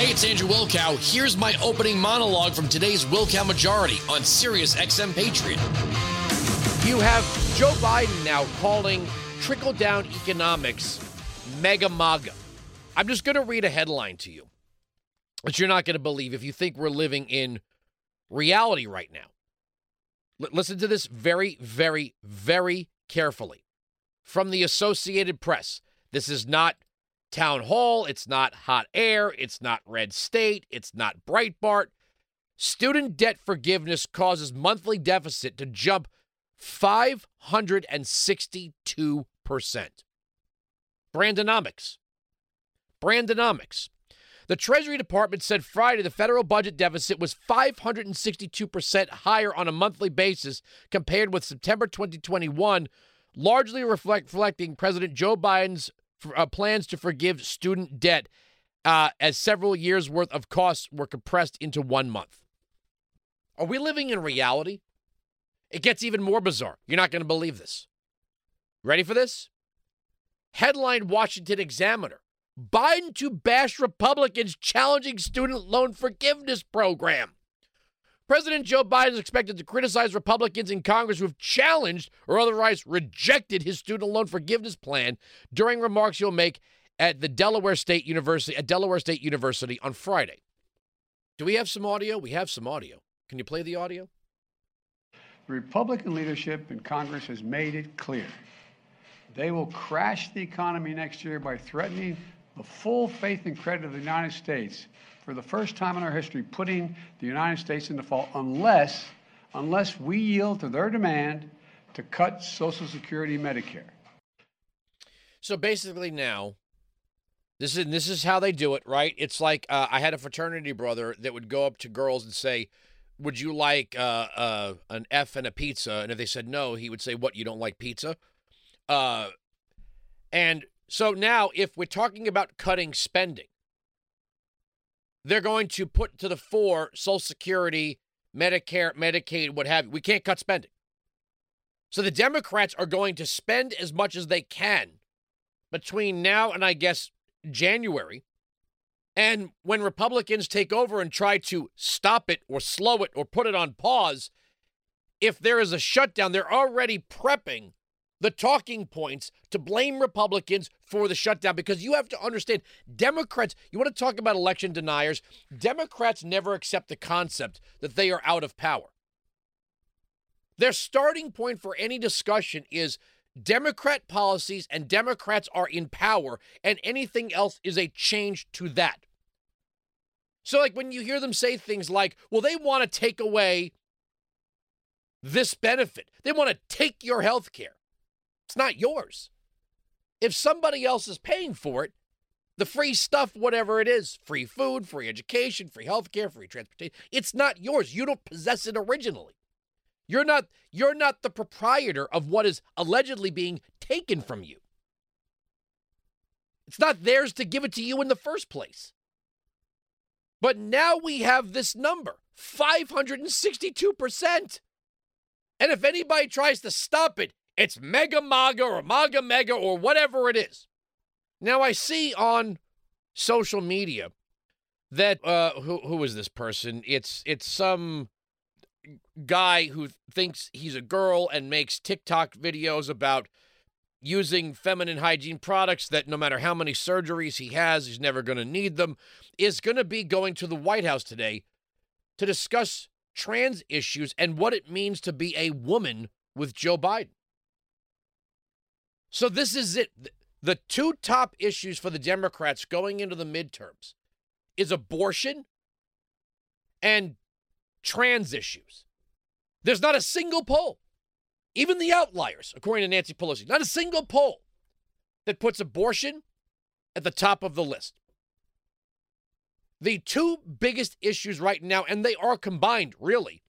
Hey, it's Andrew Wilkow. Here's my opening monologue from today's Wilkow Majority on Sirius XM Patriot. You have Joe Biden now calling trickle down economics mega MAGA. I'm just going to read a headline to you that you're not going to believe if you think we're living in reality right now. L- listen to this very, very, very carefully. From the Associated Press. This is not Town Hall. It's not Hot Air. It's not Red State. It's not Breitbart. Student debt forgiveness causes monthly deficit to jump 562%. Brandonomics. Brandonomics. The Treasury Department said Friday the federal budget deficit was 562% higher on a monthly basis compared with September 2021, largely reflect, reflecting President Joe Biden's uh, plans to forgive student debt uh, as several years' worth of costs were compressed into one month. Are we living in reality? It gets even more bizarre. You're not going to believe this. Ready for this? Headline Washington Examiner Biden to bash Republicans challenging student loan forgiveness program. President Joe Biden is expected to criticize Republicans in Congress who have challenged or otherwise rejected his student loan forgiveness plan during remarks he'll make at the Delaware State University at Delaware State University on Friday. Do we have some audio? We have some audio. Can you play the audio? The Republican leadership in Congress has made it clear they will crash the economy next year by threatening the full faith and credit of the United States for the first time in our history, putting the United States in default unless, unless we yield to their demand to cut Social Security and Medicare. So basically, now this is this is how they do it, right? It's like uh, I had a fraternity brother that would go up to girls and say, "Would you like uh, uh, an F and a pizza?" And if they said no, he would say, "What? You don't like pizza?" Uh, and so now, if we're talking about cutting spending, they're going to put to the fore Social Security, Medicare, Medicaid, what have you. We can't cut spending. So the Democrats are going to spend as much as they can between now and I guess January. And when Republicans take over and try to stop it or slow it or put it on pause, if there is a shutdown, they're already prepping the talking points to blame Republicans for the shutdown because you have to understand Democrats, you want to talk about election deniers, Democrats never accept the concept that they are out of power. Their starting point for any discussion is Democrat policies and Democrats are in power, and anything else is a change to that. So, like when you hear them say things like, well, they want to take away this benefit, they want to take your health care. It's not yours. If somebody else is paying for it, the free stuff, whatever it is, free food, free education, free healthcare, free transportation, it's not yours. You don't possess it originally. You're not you're not the proprietor of what is allegedly being taken from you. It's not theirs to give it to you in the first place. But now we have this number, 562%. And if anybody tries to stop it, it's Mega Maga or Maga Mega or whatever it is. Now I see on social media that uh who who is this person? It's it's some guy who thinks he's a girl and makes TikTok videos about using feminine hygiene products that no matter how many surgeries he has, he's never going to need them, is going to be going to the White House today to discuss trans issues and what it means to be a woman with Joe Biden. So this is it. The two top issues for the Democrats going into the midterms is abortion and trans issues. There's not a single poll, even the outliers, according to Nancy Pelosi, not a single poll that puts abortion at the top of the list. The two biggest issues right now, and they are combined really,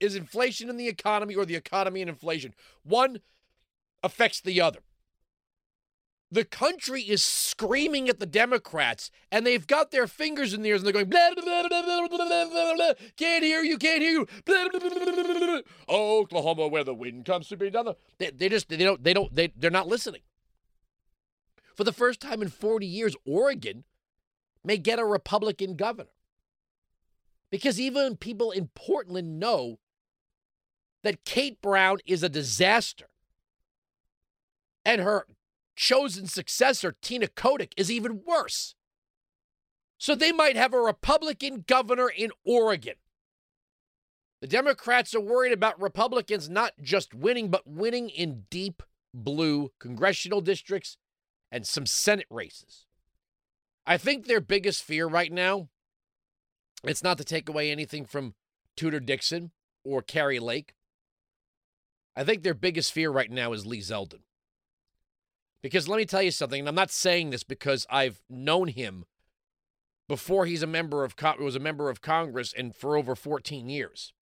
is inflation in the economy or the economy and inflation. One, affects the other. The country is screaming at the Democrats, and they've got their fingers in the ears, and they're going, blah, blah, blah, can't hear you, can't hear you. Oklahoma, where the wind comes to be. They, they just, they don't, they don't, they, they're not listening. For the first time in 40 years, Oregon may get a Republican governor. Because even people in Portland know that Kate Brown is a disaster. And her chosen successor, Tina Kotek, is even worse. So they might have a Republican governor in Oregon. The Democrats are worried about Republicans not just winning, but winning in deep blue congressional districts and some Senate races. I think their biggest fear right now, it's not to take away anything from Tudor Dixon or Kari Lake. I think their biggest fear right now is Lee Zeldin. Because let me tell you something, and I'm not saying this because I've known him before he's a member of was a member of Congress and for over 14 years.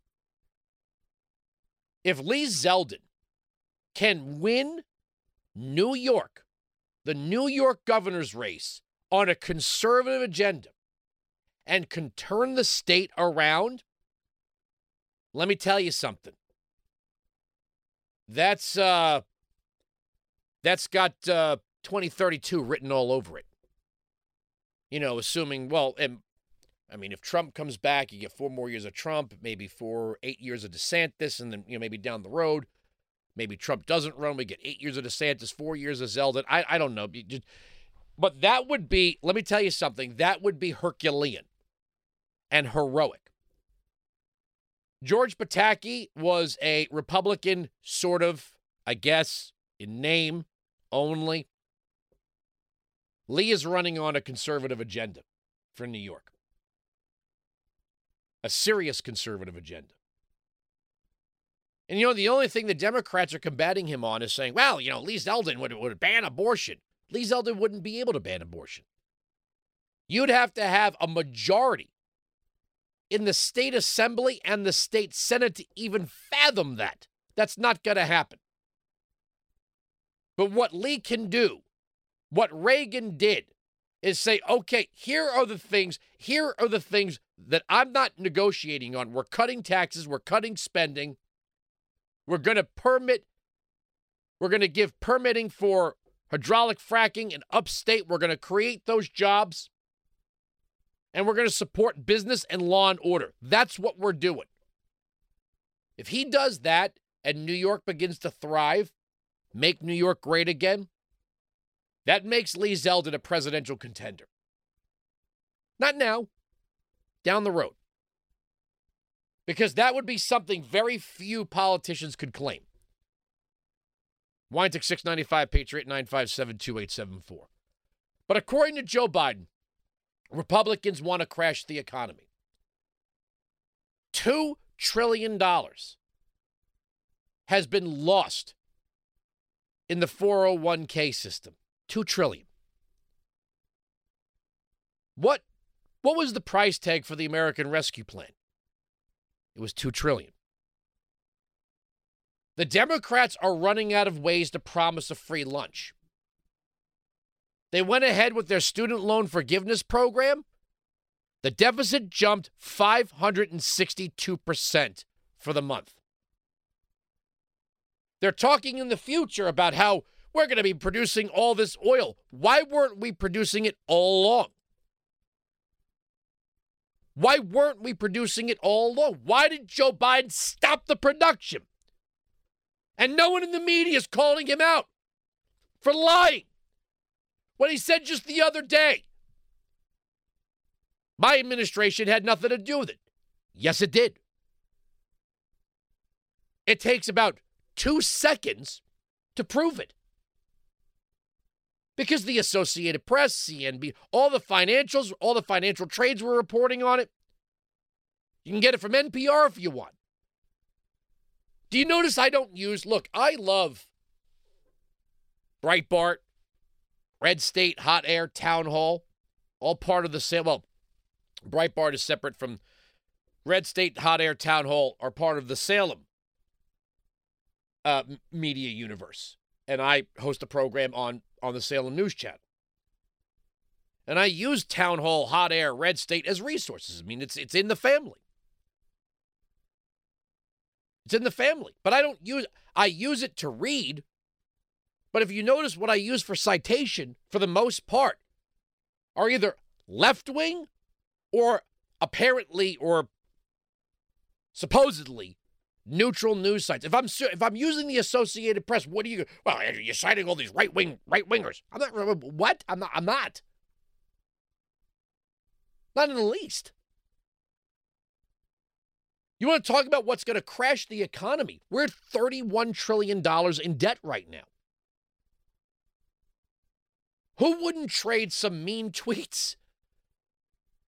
If Lee Zeldin can win New York, the New York governor's race on a conservative agenda and can turn the state around, let me tell you something. That's uh that's got uh 2032 written all over it. You know, assuming well, and I mean, if Trump comes back, you get four more years of Trump, maybe four, eight years of DeSantis, and then you know maybe down the road, maybe Trump doesn't run. We get eight years of DeSantis, four years of Zeldin. I I don't know, but that would be. Let me tell you something. That would be Herculean and heroic. George Pataki was a Republican, sort of, I guess, in name only. Lee is running on a conservative agenda for New York, a serious conservative agenda. And you know, the only thing the Democrats are combating him on is saying, well, you know, Lee Zeldin would, would ban abortion. Lee Zeldin wouldn't be able to ban abortion. You'd have to have a majority in the state assembly and the state senate to even fathom that. That's not going to happen. But what Lee can do, what Reagan did, is say, okay, here are the things, here are the things that I'm not negotiating on. We're cutting taxes, we're cutting spending, we're going to permit, we're going to give permitting for hydraulic fracking in upstate. We're going to create those jobs and we're going to support business and law and order. That's what we're doing. If he does that and New York begins to thrive, make New York great again, that makes Lee Zeldin a presidential contender. Not now, down the road. Because that would be something very few politicians could claim. Weintick 695 Patriot 957 2874. But according to Joe Biden, Republicans want to crash the economy. $2 trillion has been lost in the 401k system. 2 trillion. What what was the price tag for the American Rescue Plan? It was 2 trillion. The Democrats are running out of ways to promise a free lunch. They went ahead with their student loan forgiveness program. The deficit jumped 562% for the month. They're talking in the future about how we're going to be producing all this oil. Why weren't we producing it all along? Why weren't we producing it all along? Why did Joe Biden stop the production? And no one in the media is calling him out for lying what he said just the other day. My administration had nothing to do with it. Yes, it did. It takes about two seconds to prove it. Because the Associated Press, CNB, all the financials, all the financial trades were reporting on it. You can get it from NPR if you want. Do you notice I don't use, look, I love Breitbart, Red State, Hot Air, Town Hall, all part of the same. Well, Breitbart is separate from Red State, Hot Air, Town Hall are part of the Salem uh, media universe, and I host a program on on the Salem News Channel. And I use Town Hall, Hot Air, Red State as resources. I mean, it's it's in the family. It's in the family, but I don't use I use it to read but if you notice what I use for citation, for the most part, are either left wing or apparently or supposedly neutral news sites. If I'm if I'm using the Associated Press, what are you? Well, you're citing all these right wing right wingers. I'm not. Uh, what? I'm not. I'm not. Not in the least. You want to talk about what's going to crash the economy? We're at $31 trillion in debt right now. Who wouldn't trade some mean tweets?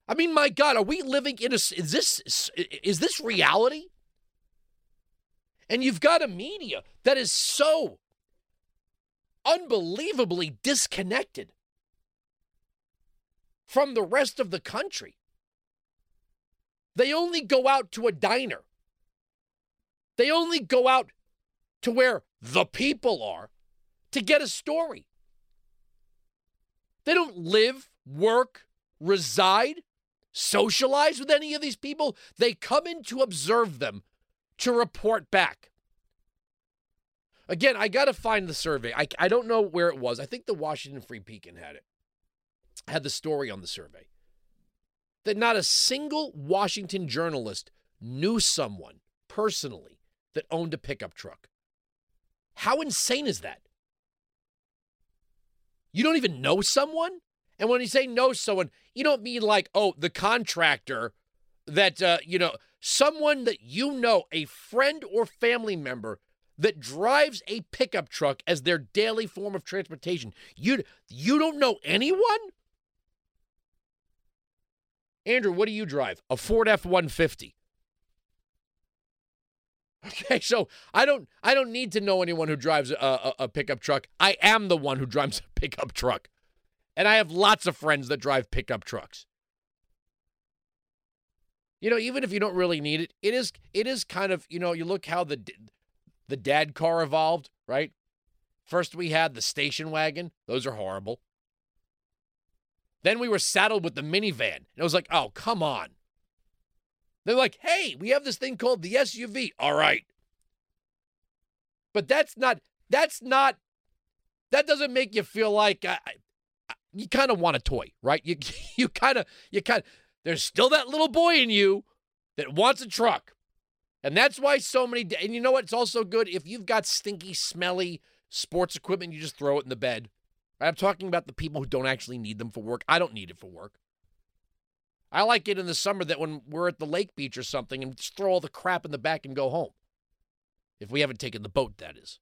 I mean, my God, are we living in a is this is this reality? And you've got a media that is so unbelievably disconnected from the rest of the country. They only go out to a diner. They only go out to where the people are to get a story. They don't live, work, reside, socialize with any of these people. They come in to observe them, to report back. Again, I got to find the survey. I, I don't know where it was. I think the Washington Free Beacon had it, had the story on the survey. That not a single Washington journalist knew someone personally that owned a pickup truck. How insane is that? You don't even know someone? And when you say know someone, you don't mean like, oh, the contractor that, uh, you know, someone that you know, a friend or family member that drives a pickup truck as their daily form of transportation. You, you don't know anyone? Andrew, what do you drive? A Ford F 150. Okay, so I don't I don't need to know anyone who drives a, a, a, pickup truck. I am the one who drives a pickup truck, and I have lots of friends that drive pickup trucks. You know, even if you don't really need it, it is it is kind of you know you look how the the dad car evolved, right? First we had the station wagon; those are horrible. Then we were saddled with the minivan, and it was like, oh come on. They're like, hey, we have this thing called the SUV. All right. But that's not, that's not, that doesn't make you feel like uh, you kind of want a toy, right? You, you kind of, you kind of, there's still that little boy in you that wants a truck. And that's why so many, and you know what? It's also good if you've got stinky, smelly sports equipment, you just throw it in the bed. I'm talking about the people who don't actually need them for work. I don't need it for work. I like it in the summer that when we're at the lake beach or something and just throw all the crap in the back and go home. If we haven't taken the boat, that is.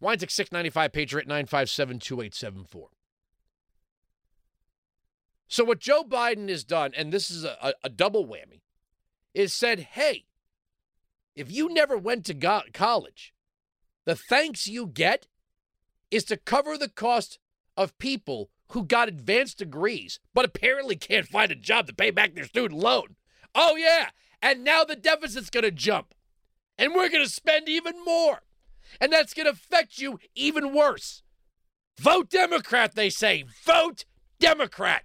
Wines 695 Patriot 957 2874. So, what Joe Biden has done, and this is a, a, double whammy, is said, hey, if you never went to go- college, the thanks you get is to cover the cost of people who got advanced degrees but apparently can't find a job to pay back their student loan. Oh, yeah. And now the deficit's going to jump. And we're going to spend even more. And that's going to affect you even worse. Vote Democrat, they say. Vote Democrat.